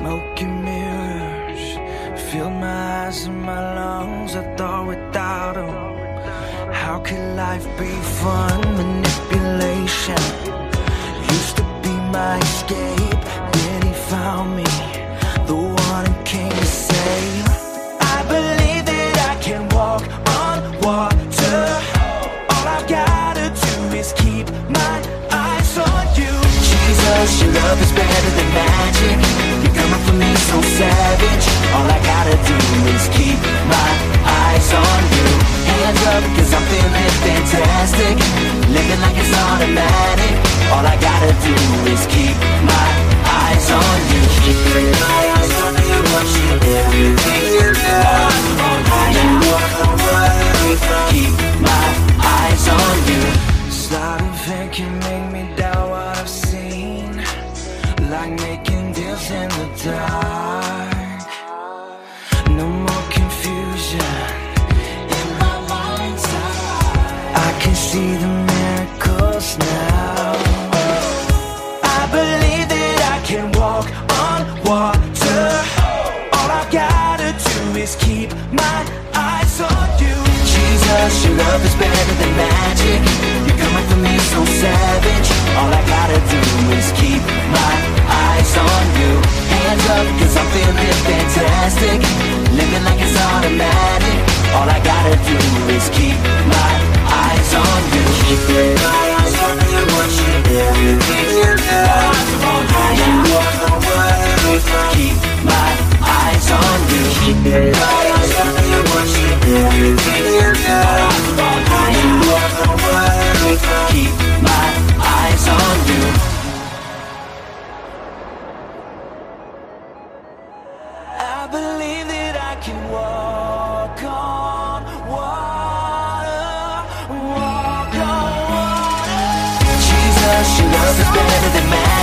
Smoke and mirrors. Fill my eyes and my lungs. I thought without them How could life be fun? Manipulation. Used to be my escape. Then he found me. The one who came to save. I believe that I can walk on water. All I've gotta do is keep my eyes on you. Jesus, your love is better than is keep my eyes on you. Hands up, cause I'm feeling fantastic. Living like it's automatic. All I gotta do is keep my eyes on you. Keep my eyes on you, watch you everything you do Keep my eyes on you. Event can make me doubt what I've seen. Like making deals in the dark see the miracles now. I believe that I can walk on water. All I've gotta do is keep my eyes on you. Jesus, your love is better than magic. You're coming for me so savage. All I gotta do is keep my eyes on you. Hands up, cause I'm feeling fantastic. Living like it's automatic. All I gotta do is keep my eyes on you. Keep my eyes on you, watch you everything you do You walk away Keep my eyes on you Keep my eyes on you, watch you everything you do. You walk away Keep my eyes on you I believe that I can walk on Your love is better than magic.